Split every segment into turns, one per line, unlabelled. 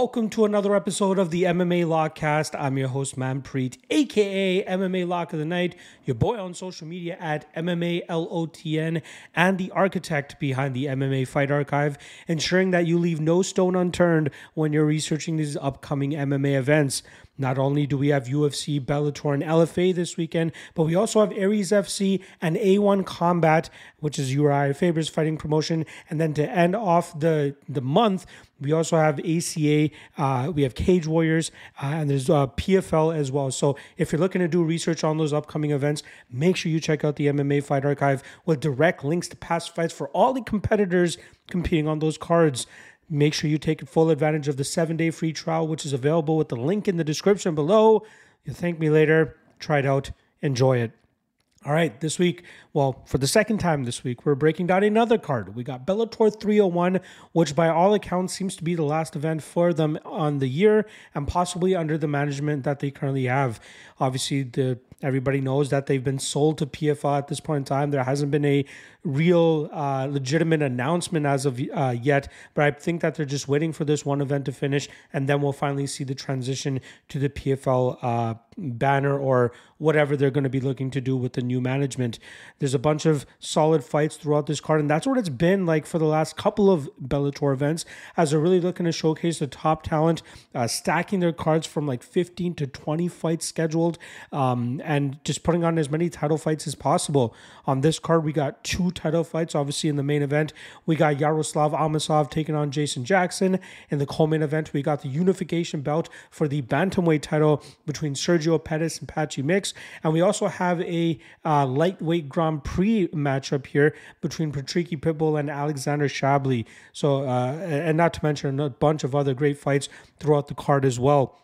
Welcome to another episode of the MMA Lockcast. I'm your host, Manpreet, aka MMA Lock of the Night, your boy on social media at MMA LOTN, and the architect behind the MMA Fight Archive, ensuring that you leave no stone unturned when you're researching these upcoming MMA events. Not only do we have UFC, Bellator, and LFA this weekend, but we also have ARES FC and A1 Combat, which is Urijah Faber's fighting promotion. And then to end off the, the month, we also have ACA, uh, we have Cage Warriors, uh, and there's uh, PFL as well. So if you're looking to do research on those upcoming events, make sure you check out the MMA Fight Archive with direct links to past fights for all the competitors competing on those cards. Make sure you take full advantage of the seven day free trial, which is available with the link in the description below. You'll thank me later. Try it out, enjoy it. All right, this week, well, for the second time this week, we're breaking down another card. We got Bellator 301, which by all accounts seems to be the last event for them on the year and possibly under the management that they currently have. Obviously, the everybody knows that they've been sold to PFL at this point in time. There hasn't been a real uh, legitimate announcement as of uh, yet, but I think that they're just waiting for this one event to finish, and then we'll finally see the transition to the PFL uh, banner or whatever they're going to be looking to do with the new management. There's a bunch of solid fights throughout this card, and that's what it's been like for the last couple of Bellator events, as they're really looking to showcase the top talent, uh, stacking their cards from like 15 to 20 fights scheduled, um, and just putting on as many title fights as possible. On this card, we got two title fights. Obviously, in the main event, we got Yaroslav Amosov taking on Jason Jackson. In the co-main event, we got the unification belt for the bantamweight title between Sergio Pettis and Patchy Mix, and we also have a uh, lightweight Grand Prix matchup here between Patricky Pitbull and Alexander Shabliy. So, uh, and not to mention a bunch of other great fights throughout the card as well.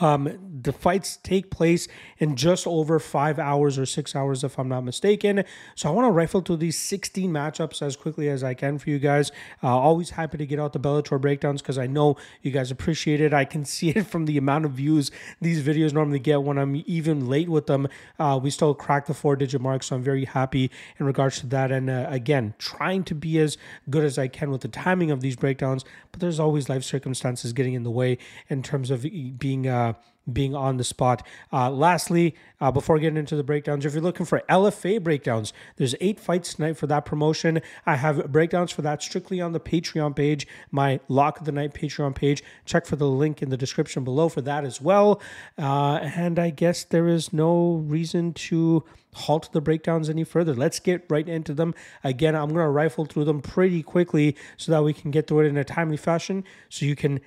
Um, the fights take place in just over five hours or six hours, if I'm not mistaken. So I want to rifle through these 16 matchups as quickly as I can for you guys. Uh, always happy to get out the Bellator breakdowns because I know you guys appreciate it. I can see it from the amount of views these videos normally get when I'm even late with them. Uh, we still crack the four digit mark, so I'm very happy in regards to that. And uh, again, trying to be as good as I can with the timing of these breakdowns, but there's always life circumstances getting in the way in terms of being uh, being on the spot. Uh, lastly, uh, before getting into the breakdowns, if you're looking for LFA breakdowns, there's eight fights tonight for that promotion. I have breakdowns for that strictly on the Patreon page, my Lock of the Night Patreon page. Check for the link in the description below for that as well. Uh, and I guess there is no reason to halt the breakdowns any further. Let's get right into them. Again, I'm going to rifle through them pretty quickly so that we can get through it in a timely fashion so you can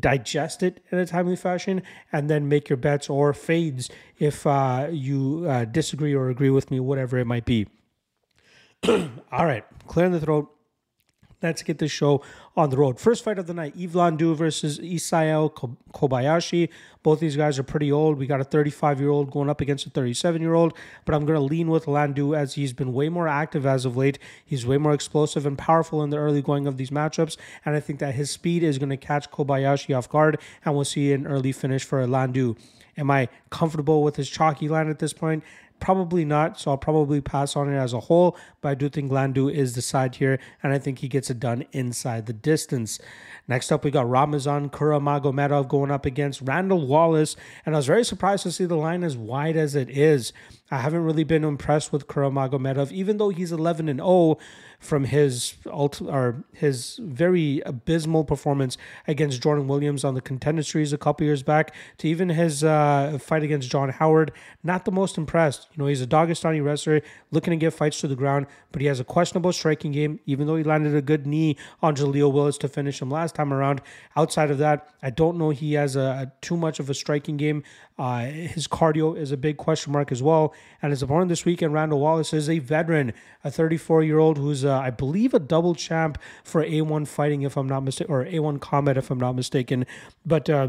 digest it in a timely fashion and then make your bets or fades if uh, you uh, disagree or agree with me, whatever it might be. All right, clearing the throat. Let's get this show on the road. First fight of the night, Yves Landu versus Isao Kobayashi. Both these guys are pretty old. We got a 35 year old going up against a 37 year old, but I'm going to lean with Landu as he's been way more active as of late. He's way more explosive and powerful in the early going of these matchups, and I think that his speed is going to catch Kobayashi off guard, and we'll see an early finish for Landu. Am I comfortable with his chalky line at this point? Probably not, so I'll probably pass on it as a whole. But I do think Landu is the side here, and I think he gets it done inside the distance. Next up, we got Ramazan Kuramagomedov going up against Randall Wallace, and I was very surprised to see the line as wide as it is. I haven't really been impressed with Kuramagomedov, even though he's 11 and 0 from his ult- or his very abysmal performance against Jordan Williams on the contender series a couple years back to even his uh, fight against John Howard. Not the most impressed. You know, he's a Dagestani wrestler looking to get fights to the ground, but he has a questionable striking game, even though he landed a good knee on Jaleel Willis to finish him last time around. Outside of that, I don't know he has a, a too much of a striking game. Uh, his cardio is a big question mark as well. And his opponent this weekend, Randall Wallace, is a veteran, a 34 year old who's, uh, I believe, a double champ for A1 fighting, if I'm not mistaken, or A1 combat, if I'm not mistaken. But, uh,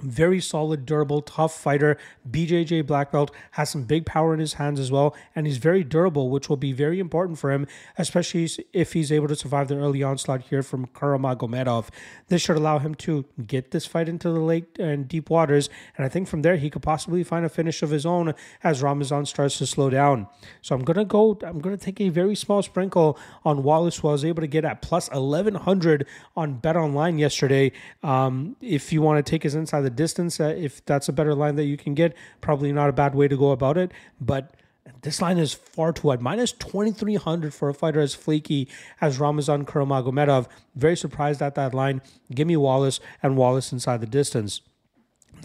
very solid, durable, tough fighter. BJJ black belt has some big power in his hands as well, and he's very durable, which will be very important for him, especially if he's able to survive the early onslaught here from Kuramagomedov. This should allow him to get this fight into the late and deep waters, and I think from there he could possibly find a finish of his own as Ramazan starts to slow down. So I'm gonna go. I'm gonna take a very small sprinkle on Wallace, who I was able to get at plus 1100 on Bet Online yesterday. Um, if you want to take his inside the distance, uh, if that's a better line that you can get, probably not a bad way to go about it. But this line is far too wide. Minus 2,300 for a fighter as flaky as Ramazan Kuramagomedov. Very surprised at that line. Give me Wallace and Wallace inside the distance.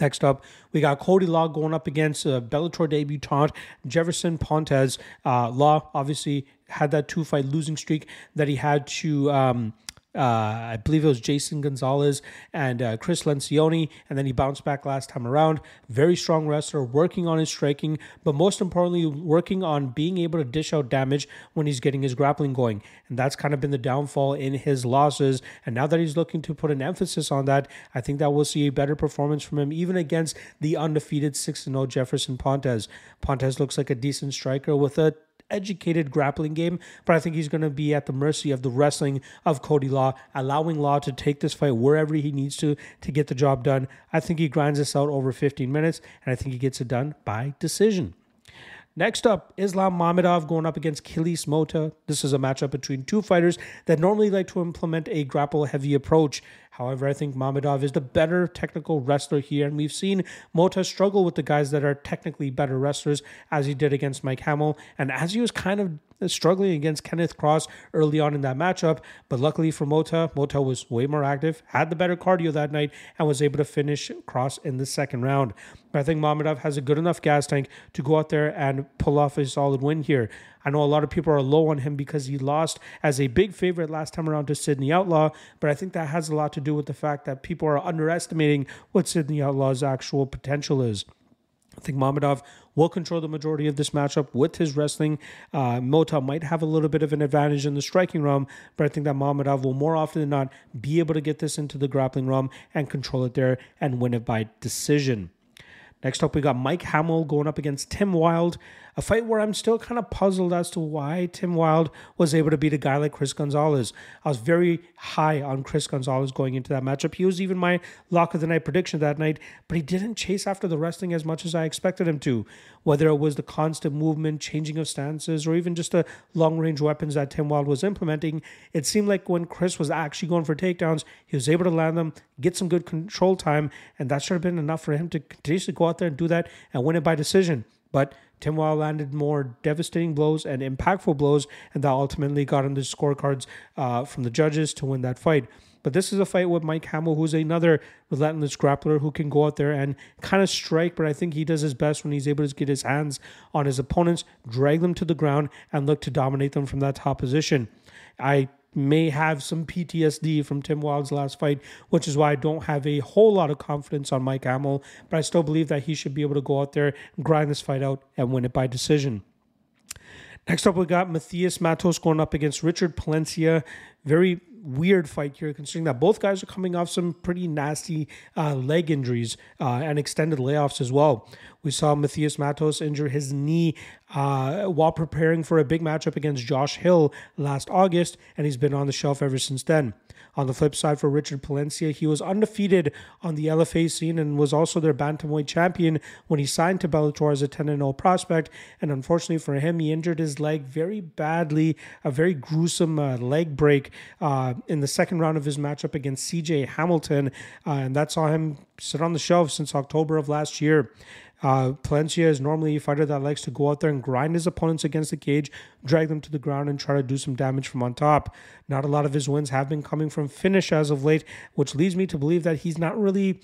Next up, we got Cody Law going up against uh, Bellator debutant Jefferson Pontes. Uh, Law obviously had that two fight losing streak that he had to um, uh, I believe it was Jason Gonzalez and uh, Chris Lencioni, and then he bounced back last time around. Very strong wrestler, working on his striking, but most importantly, working on being able to dish out damage when he's getting his grappling going. And that's kind of been the downfall in his losses. And now that he's looking to put an emphasis on that, I think that we'll see a better performance from him, even against the undefeated 6 0 Jefferson Pontes. Pontes looks like a decent striker with a educated grappling game, but I think he's going to be at the mercy of the wrestling of Cody Law, allowing Law to take this fight wherever he needs to to get the job done. I think he grinds this out over 15 minutes, and I think he gets it done by decision. Next up, Islam Mamedov going up against Kilis Mota. This is a matchup between two fighters that normally like to implement a grapple heavy approach. However, I think Mamedov is the better technical wrestler here, and we've seen Mota struggle with the guys that are technically better wrestlers, as he did against Mike Hamel, and as he was kind of struggling against Kenneth Cross early on in that matchup. But luckily for Mota, Mota was way more active, had the better cardio that night, and was able to finish Cross in the second round. I think Mamedov has a good enough gas tank to go out there and pull off a solid win here. I know a lot of people are low on him because he lost as a big favorite last time around to Sydney Outlaw, but I think that has a lot to do with the fact that people are underestimating what Sydney Outlaw's actual potential is. I think Mamedov will control the majority of this matchup with his wrestling. Uh, Mota might have a little bit of an advantage in the striking realm, but I think that Mamedov will more often than not be able to get this into the grappling realm and control it there and win it by decision. Next up, we got Mike Hamel going up against Tim Wilde a fight where I'm still kind of puzzled as to why Tim Wilde was able to beat a guy like Chris Gonzalez. I was very high on Chris Gonzalez going into that matchup. He was even my lock of the night prediction that night, but he didn't chase after the wrestling as much as I expected him to. Whether it was the constant movement, changing of stances, or even just the long range weapons that Tim Wilde was implementing, it seemed like when Chris was actually going for takedowns, he was able to land them, get some good control time, and that should have been enough for him to continuously go out there and do that and win it by decision. But Tim Wilde landed more devastating blows and impactful blows, and that ultimately got him the scorecards uh, from the judges to win that fight. But this is a fight with Mike Hamel, who's another relentless grappler who can go out there and kind of strike. But I think he does his best when he's able to get his hands on his opponents, drag them to the ground, and look to dominate them from that top position. I may have some PTSD from Tim Wilde's last fight, which is why I don't have a whole lot of confidence on Mike Hamel, but I still believe that he should be able to go out there, and grind this fight out, and win it by decision. Next up, we got Matheus Mattos going up against Richard Palencia. Very weird fight here, considering that both guys are coming off some pretty nasty uh, leg injuries uh, and extended layoffs as well. We saw Matheus Mattos injure his knee uh, while preparing for a big matchup against Josh Hill last August, and he's been on the shelf ever since then. On the flip side, for Richard Palencia, he was undefeated on the LFA scene and was also their bantamweight champion when he signed to Bellator as a 10 0 prospect. And unfortunately for him, he injured his leg very badly, a very gruesome uh, leg break uh, in the second round of his matchup against CJ Hamilton. Uh, and that saw him sit on the shelf since October of last year. Uh, Palencia is normally a fighter that likes to go out there and grind his opponents against the cage, drag them to the ground, and try to do some damage from on top. Not a lot of his wins have been coming from finish as of late, which leads me to believe that he's not really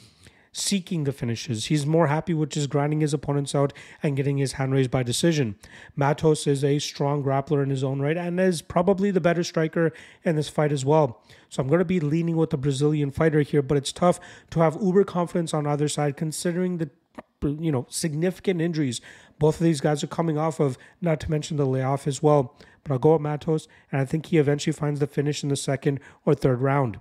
seeking the finishes. He's more happy with just grinding his opponents out and getting his hand raised by decision. Mattos is a strong grappler in his own right and is probably the better striker in this fight as well. So I'm going to be leaning with the Brazilian fighter here, but it's tough to have uber confidence on either side considering the you know, significant injuries. Both of these guys are coming off of, not to mention the layoff as well. But I'll go with Mattos, and I think he eventually finds the finish in the second or third round.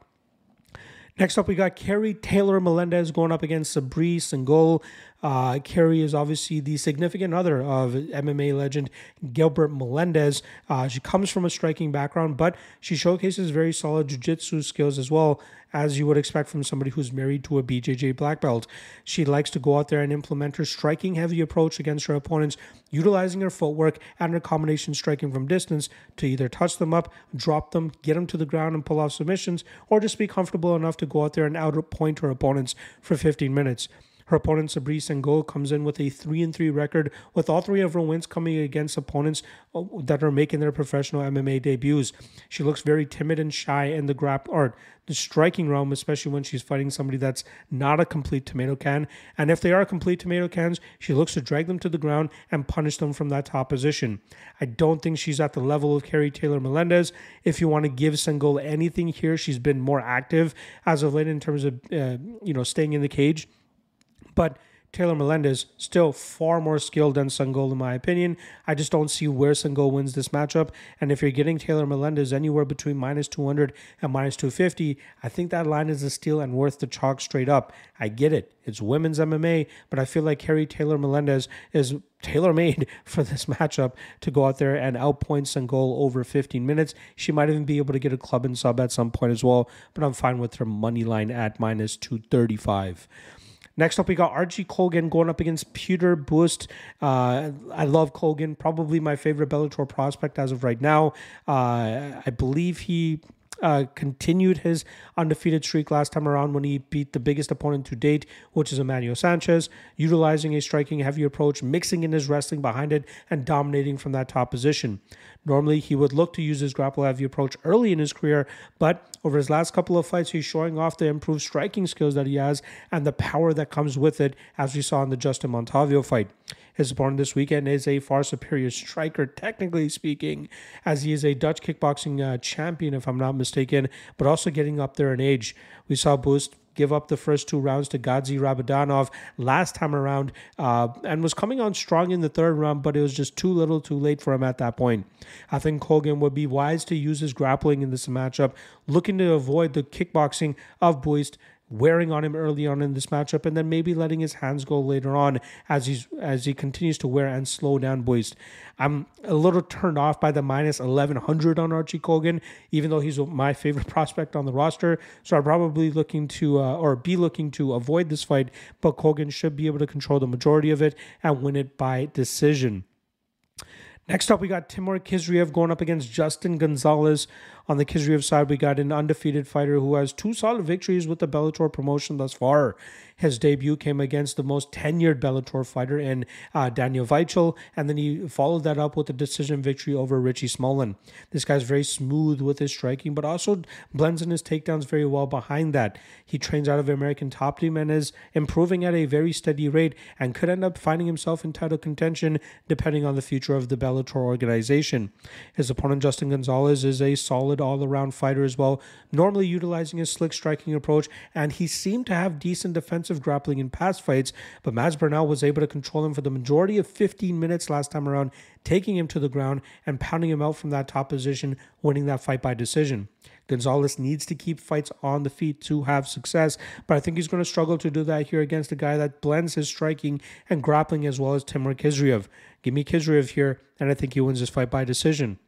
Next up, we got Keri Taylor Melendez going up against Sabri Sengul. Uh, Keri is obviously the significant other of MMA legend Gilbert Melendez. Uh, she comes from a striking background, but she showcases very solid jiu-jitsu skills as well as you would expect from somebody who's married to a BJJ black belt. She likes to go out there and implement her striking heavy approach against her opponents, utilizing her footwork and her combination striking from distance to either touch them up, drop them, get them to the ground and pull off submissions, or just be comfortable enough to go out there and outpoint her opponents for 15 minutes. Her opponent Sabri Sengul comes in with a three and three record, with all three of her wins coming against opponents uh, that are making their professional MMA debuts. She looks very timid and shy in the grap or the striking realm, especially when she's fighting somebody that's not a complete tomato can. And if they are complete tomato cans, she looks to drag them to the ground and punish them from that top position. I don't think she's at the level of Keri Taylor Melendez. If you want to give Sengul anything here, she's been more active as of late in terms of uh, you know staying in the cage. But Taylor Melendez still far more skilled than Sengul in my opinion. I just don't see where Sengul wins this matchup. And if you're getting Taylor Melendez anywhere between minus 200 and minus 250, I think that line is a steal and worth the chalk straight up. I get it. It's women's MMA, but I feel like Keri Taylor Melendez is tailor made for this matchup to go out there and outpoint Sengul over 15 minutes. She might even be able to get a club and sub at some point as well, but I'm fine with her money line at minus 235. Next up, we got Archie Colgan going up against Peter Buist. Uh, I love Colgan, probably my favorite Bellator prospect as of right now. Uh, I believe he uh, continued his undefeated streak last time around when he beat the biggest opponent to date, which is Emmanuel Sanchez, utilizing a striking heavy approach, mixing in his wrestling behind it, and dominating from that top position. Normally, he would look to use his grapple heavy approach early in his career, but over his last couple of fights, he's showing off the improved striking skills that he has and the power that comes with it, as we saw in the Justin Montalvo fight. His opponent this weekend is a far superior striker, technically speaking, as he is a Dutch kickboxing uh, champion, if I'm not mistaken, but also getting up there in age. We saw Buist give up the first two rounds to Gadzhi Rabadanov last time around uh, and was coming on strong in the third round, but it was just too little too late for him at that point. I think Colgan would be wise to use his grappling in this matchup, looking to avoid the kickboxing of Buist wearing on him early on in this matchup and then maybe letting his hands go later on as he's as he continues to wear and slow down Buist. I'm a little turned off by the minus 1100 on Archie Colgan, even though he's my favorite prospect on the roster. So I'm probably looking to uh, or be looking to avoid this fight, but Colgan should be able to control the majority of it and win it by decision. Next up, we got Timur Khizriev going up against Justin Gonzalez. On the Khizriev side, we got an undefeated fighter who has two solid victories with the Bellator promotion thus far. His debut came against the most tenured Bellator fighter in uh, Daniel Weichel, and then he followed that up with a decision victory over Richie Smullen. This guy's very smooth with his striking, but also blends in his takedowns very well behind that. He trains out of American Top Team and is improving at a very steady rate and could end up finding himself in title contention depending on the future of the Bellator organization. His opponent, Justin Gonzalez, is a solid all around fighter as well, normally utilizing his slick striking approach, and he seemed to have decent defense defensive grappling in past fights, but Mads Burnell was able to control him for the majority of 15 minutes last time around, taking him to the ground and pounding him out from that top position, winning that fight by decision. Gonzalez needs to keep fights on the feet to have success, but I think he's going to struggle to do that here against a guy that blends his striking and grappling as well as Timur Khizriev. Give me Khizriev here, and I think he wins this fight by decision.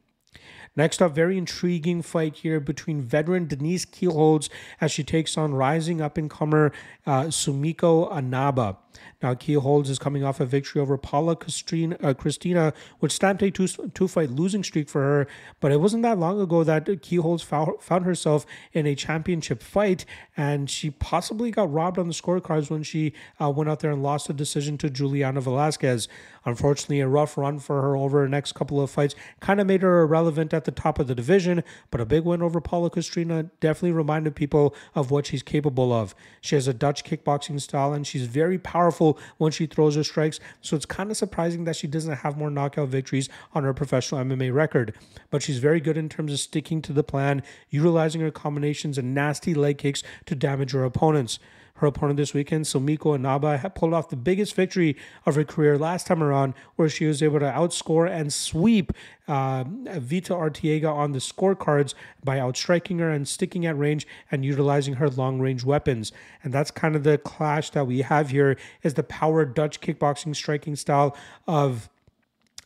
Next up, very intriguing fight here between veteran Denise Kielholtz as she takes on rising up and comer uh, Sumiko Inaba. Now, Kielholtz is coming off a victory over Paula uh, Cristina, which stamped a two, two fight losing streak for her. But it wasn't that long ago that Kielholtz found herself in a championship fight, and she possibly got robbed on the scorecards when she uh, went out there and lost a decision to Juliana Velasquez. Unfortunately, a rough run for her over the next couple of fights kind of made her irrelevant at the top of the division, but a big win over Paula Cristina definitely reminded people of what she's capable of. She has a Dutch kickboxing style, and she's very powerful when she throws her strikes. So it's kind of surprising that she doesn't have more knockout victories on her professional MMA record. But she's very good in terms of sticking to the plan, utilizing her combinations and nasty leg kicks to damage her opponents. Her opponent this weekend, Sumiko Inaba, pulled off the biggest victory of her career last time around, where she was able to outscore and sweep uh, Veta Arteaga on the scorecards by outstriking her and sticking at range and utilizing her long range weapons. And that's kind of the clash that we have here is the power Dutch kickboxing striking style of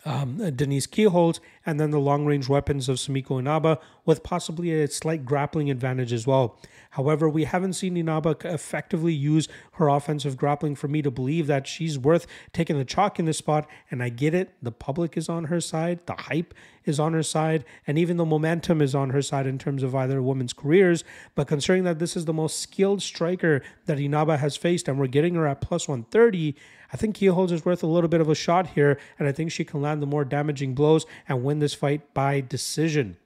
um, Denise Kielholtz, and then the long range weapons of Sumiko Inaba, with possibly a slight grappling advantage as well. However, we haven't seen Inaba effectively use her offensive grappling for me to believe that she's worth taking the chalk in this spot. And I get it. The public is on her side, the hype is on her side, and even the momentum is on her side in terms of either women's careers. But considering that this is the most skilled striker that Inaba has faced, and we're getting her at plus 130, I think Kielholtz is worth a little bit of a shot here, and I think she can land the more damaging blows and win this fight by decision.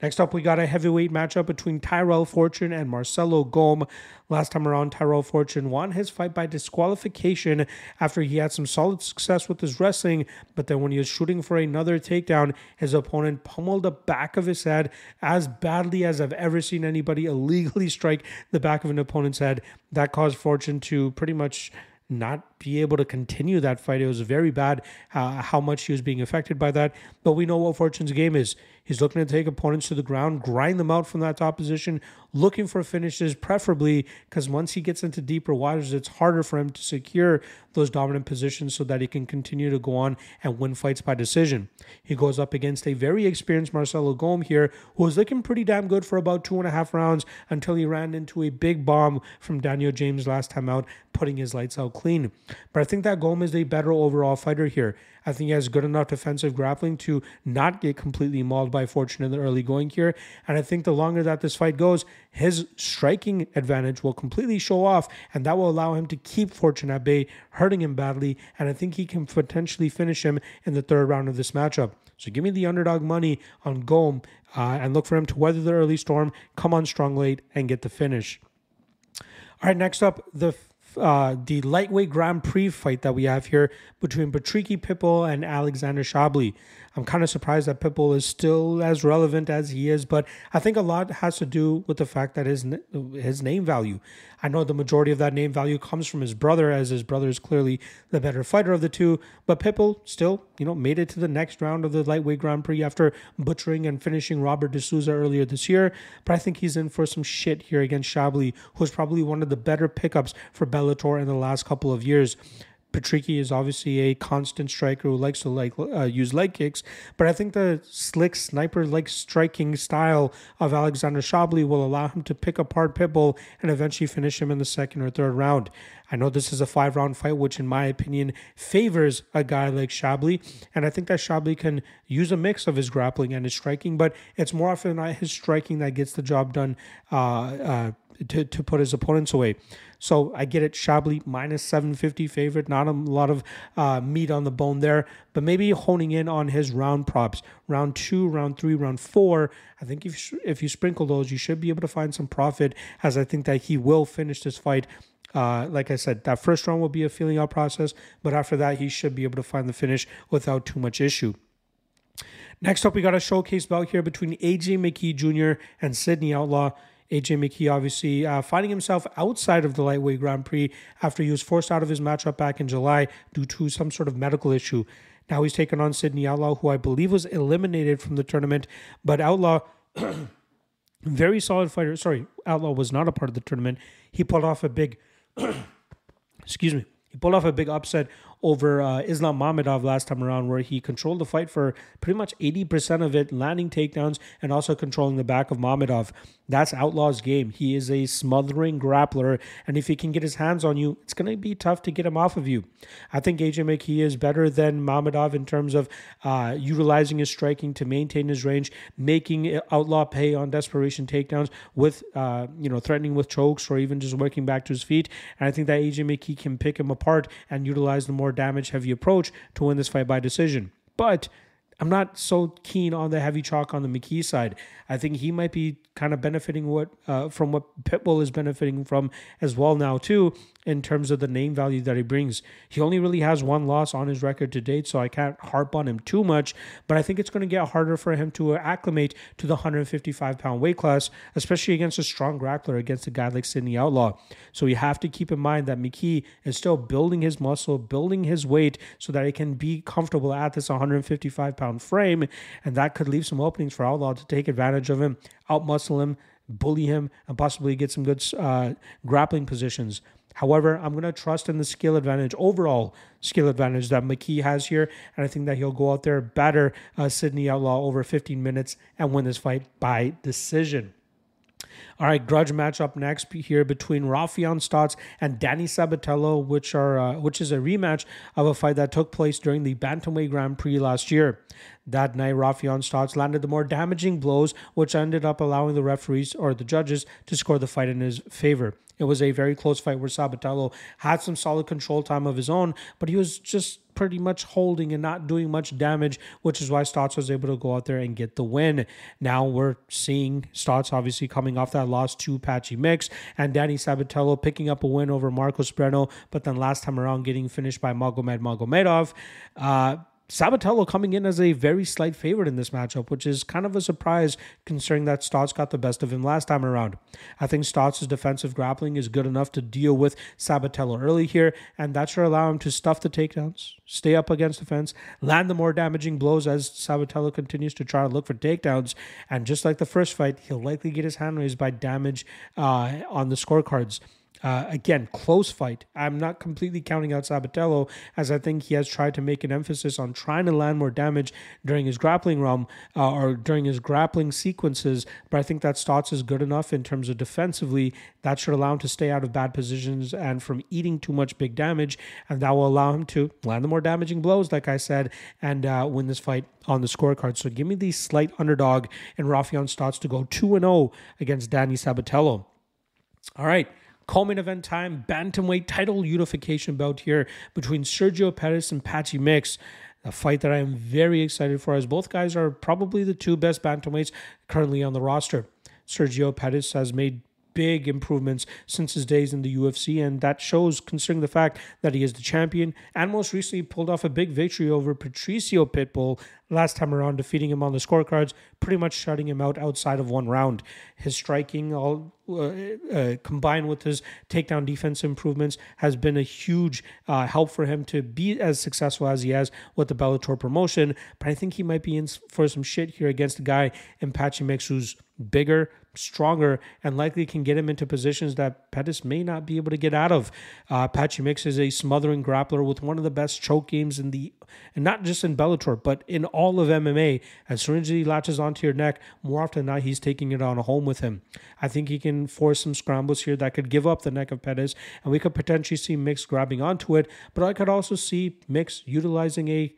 Next up, we got a heavyweight matchup between Tyrell Fortune and Marcelo Golm. Last time around, Tyrell Fortune won his fight by disqualification after he had some solid success with his wrestling, but then when he was shooting for another takedown, his opponent pummeled the back of his head as badly as I've ever seen anybody illegally strike the back of an opponent's head. That caused Fortune to pretty much not be able to continue that fight. It was very bad uh, how much he was being affected by that. But we know what Fortune's game is. He's looking to take opponents to the ground, grind them out from that top position, looking for finishes, preferably because once he gets into deeper waters, it's harder for him to secure those dominant positions so that he can continue to go on and win fights by decision. He goes up against a very experienced Marcelo Golm here, who was looking pretty damn good for about two and a half rounds until he ran into a big bomb from Daniel James last time out, putting his lights out clean. But I think that Golm is a better overall fighter here. I think he has good enough defensive grappling to not get completely mauled by Fortune in the early going here. And I think the longer that this fight goes, his striking advantage will completely show off, and that will allow him to keep Fortune at bay, hurting him badly. And I think he can potentially finish him in the third round of this matchup. So give me the underdog money on Golm uh, and look for him to weather the early storm, come on strong late, and get the finish. All right, next up, the uh, the lightweight Grand Prix fight that we have here between Patricky Pitbull and Alexander Shabliy. I'm kind of surprised that Pitbull is still as relevant as he is, but I think a lot has to do with the fact that his his name value. I know the majority of that name value comes from his brother, as his brother is clearly the better fighter of the two. But Pitbull still, you know, made it to the next round of the lightweight Grand Prix after butchering and finishing Robert D'Souza earlier this year. But I think he's in for some shit here against Shabliy, who's probably one of the better pickups for Bellator in the last couple of years. Patricky is obviously a constant striker who likes to like uh, use leg kicks, but I think the slick sniper-like striking style of Alexander Shabliy will allow him to pick apart Pitbull and eventually finish him in the second or third round. I know this is a five-round fight, which in my opinion favors a guy like Shabliy, and I think that Shabliy can use a mix of his grappling and his striking, but it's more often than not his striking that gets the job done. Uh, uh, to, to put his opponents away. So I get it, Shabliy minus 750 favorite, not a lot of uh, meat on the bone there, but maybe honing in on his round props. Round two, round three, round four. I think if, if you sprinkle those, you should be able to find some profit, as I think that he will finish this fight uh, like I said, that first round will be a feeling out process, but after that, he should be able to find the finish without too much issue. Next up, we got a showcase bout here between AJ McKee Jr. and Sydney Outlaw. AJ McKee obviously uh, finding himself outside of the lightweight Grand Prix after he was forced out of his matchup back in July due to some sort of medical issue. Now he's taken on Sydney Outlaw, who I believe was eliminated from the tournament, but Outlaw. very solid fighter. Sorry, Outlaw was not a part of the tournament. He pulled off a big, excuse me, he pulled off a big upset over uh, Islam Mamedov last time around, where he controlled the fight for pretty much 80% of it, landing takedowns and also controlling the back of Mamedov. That's Outlaw's game. He is a smothering grappler, and if he can get his hands on you, it's going to be tough to get him off of you. I think AJ McKee is better than Mamedov in terms of uh, utilizing his striking to maintain his range, making Outlaw pay on desperation takedowns with, uh, you know, threatening with chokes or even just working back to his feet. And I think that AJ McKee can pick him apart and utilize the more damage heavy approach to win this fight by decision. But I'm not so keen on the heavy chalk on the McKee side. I think he might be kind of benefiting what uh, from what Pitbull is benefiting from as well now too in terms of the name value that he brings. He only really has one loss on his record to date, so I can't harp on him too much. But I think it's going to get harder for him to acclimate to the 155 pound weight class, especially against a strong grappler against a guy like Sydney Outlaw. So you have to keep in mind that McKee is still building his muscle, building his weight, so that he can be comfortable at this 155 pound frame, and that could leave some openings for Outlaw to take advantage of him, outmuscle him, bully him, and possibly get some good uh, grappling positions. However, I'm going to trust in the skill advantage, overall skill advantage that McKee has here. And I think that he'll go out there, batter uh, Sydney Outlaw over 15 minutes and win this fight by decision. All right, grudge matchup next here between Raufeon Stots and Danny Sabatello, which are uh, which is a rematch of a fight that took place during the Bantamweight Grand Prix last year. That night, Raufeon Stots landed the more damaging blows, which ended up allowing the referees or the judges to score the fight in his favor. It was a very close fight where Sabatello had some solid control time of his own, but he was just pretty much holding and not doing much damage, which is why Stots was able to go out there and get the win. Now we're seeing Stots obviously coming off that loss to Patchy Mix and Danny Sabatello picking up a win over Marcos Breno, but then last time around getting finished by Magomed Magomedov. Uh, Sabatello coming in as a very slight favorite in this matchup, which is kind of a surprise considering that Stots got the best of him last time around. I think Stots' defensive grappling is good enough to deal with Sabatello early here, and that should allow him to stuff the takedowns, stay up against the fence, land the more damaging blows as Sabatello continues to try to look for takedowns. And just like the first fight, he'll likely get his hand raised by damage uh, on the scorecards. Uh, again, close fight. I'm not completely counting out Sabatello, as I think he has tried to make an emphasis on trying to land more damage during his grappling realm uh, or during his grappling sequences. But I think that Stots is good enough in terms of defensively. That should allow him to stay out of bad positions and from eating too much big damage. And that will allow him to land the more damaging blows, like I said, and uh, win this fight on the scorecard. So give me the slight underdog in Raufeon Stots to go 2 0 against Danny Sabatello. All right. Co-main event time, bantamweight title unification bout here between Sergio Pettis and Patchy Mix. A fight that I am very excited for, as both guys are probably the two best bantamweights currently on the roster. Sergio Pettis has made big improvements since his days in the UFC, and that shows considering the fact that he is the champion and most recently pulled off a big victory over Patricio Pitbull last time around, defeating him on the scorecards, pretty much shutting him out outside of one round. His striking, all uh, uh, combined with his takedown defense improvements, has been a huge uh, help for him to be as successful as he has with the Bellator promotion. But I think he might be in for some shit here against a guy in Patchy Mix who's bigger, stronger, and likely can get him into positions that Pettis may not be able to get out of. Uh, Patchy Mix is a smothering grappler with one of the best choke games in the, and not just in Bellator, but in all of MMA. As soon as he latches onto your neck, more often than not, he's taking it on home with him. I think he can force some scrambles here that could give up the neck of Pettis, and we could potentially see Mix grabbing onto it. But I could also see Mix utilizing a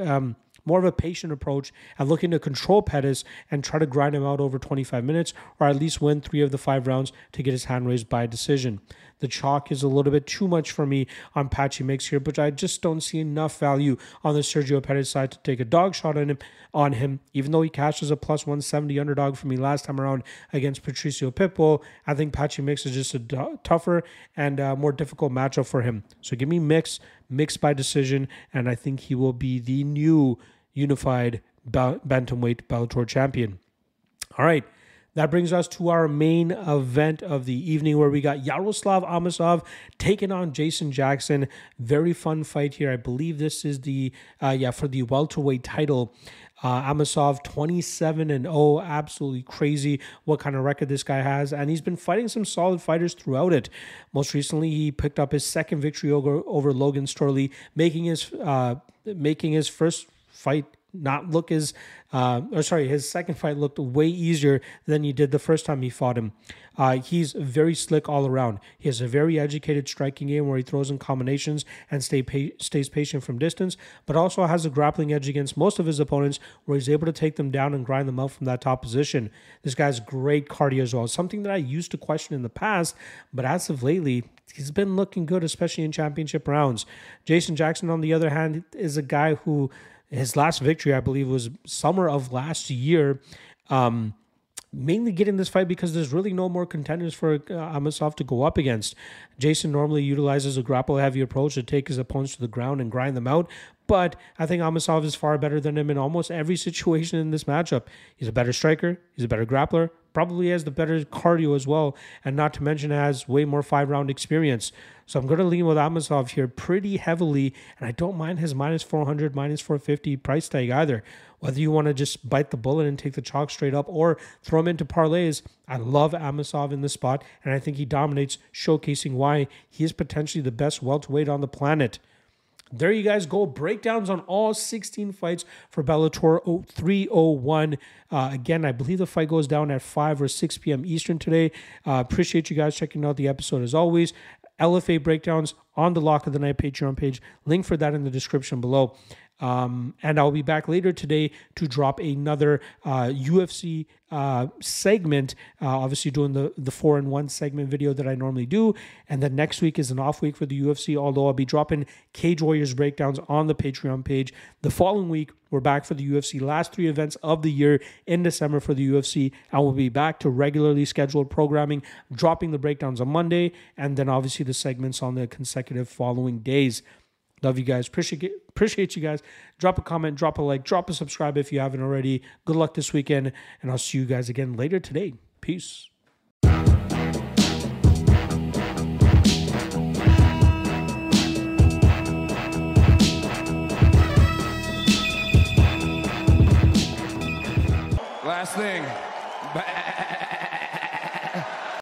um, more of a patient approach and looking to control Pettis and try to grind him out over 25 minutes or at least win three of the five rounds to get his hand raised by decision. The chalk is a little bit too much for me on Patchy Mix here, but I just don't see enough value on the Sergio Pettis side to take a dog shot on him. On him, even though he cashed as a plus 170 underdog for me last time around against Patricio Pitbull, I think Patchy Mix is just a d- tougher and uh, more difficult matchup for him. So give me Mix, Mix by decision, and I think he will be the new unified bantamweight Bellator champion. All right. That brings us to our main event of the evening where we got Yaroslav Amosov taking on Jason Jackson. Very fun fight here. I believe this is the, uh, yeah, for the welterweight title. Uh, Amosov 27 and 0, absolutely crazy what kind of record this guy has, and he's been fighting some solid fighters throughout it. Most recently, he picked up his second victory over, over Logan Storley, making his uh, making his first fight not look as, uh, or sorry, his second fight looked way easier than he did the first time he fought him. Uh, he's very slick all around. He has a very educated striking game where he throws in combinations and stay pa- stays patient from distance, but also has a grappling edge against most of his opponents where he's able to take them down and grind them out from that top position. This guy's great cardio as well, something that I used to question in the past, but as of lately, he's been looking good, especially in championship rounds. Jason Jackson, on the other hand, is a guy who his last victory, I believe, was summer of last year. Um, mainly getting this fight because there's really no more contenders for uh, Amosov to go up against. Jason normally utilizes a grapple heavy approach to take his opponents to the ground and grind them out, but I think Amosov is far better than him in almost every situation in this matchup. He's a better striker, he's a better grappler, probably has the better cardio as well, and not to mention has way more five round experience. So I'm going to lean with Amosov here pretty heavily, and I don't mind his minus 400, minus 450 price tag either. Whether you want to just bite the bullet and take the chalk straight up or throw him into parlays, I love Amosov in this spot, and I think he dominates, showcasing why he is potentially the best welterweight on the planet. There you guys go. Breakdowns on all 16 fights for Bellator 301. Uh, again, I believe the fight goes down at 5 or 6 p.m. Eastern today. Uh, appreciate you guys checking out the episode as always. LFA breakdowns on the Lock of the Night Patreon page. Link for that in the description below. Um, and I'll be back later today to drop another uh, UFC uh, segment. Uh, obviously, doing the the four in one segment video that I normally do. And then next week is an off week for the UFC. Although I'll be dropping Cage Warriors breakdowns on the Patreon page. The following week, we're back for the UFC last three events of the year in December for the UFC. And we'll be back to regularly scheduled programming, dropping the breakdowns on Monday, and then obviously the segments on the consecutive following days. Love you guys. Appreciate appreciate you guys. Drop a comment, drop a like, drop a subscribe if you haven't already. Good luck this weekend, and I'll see you guys again later today. Peace. Last thing.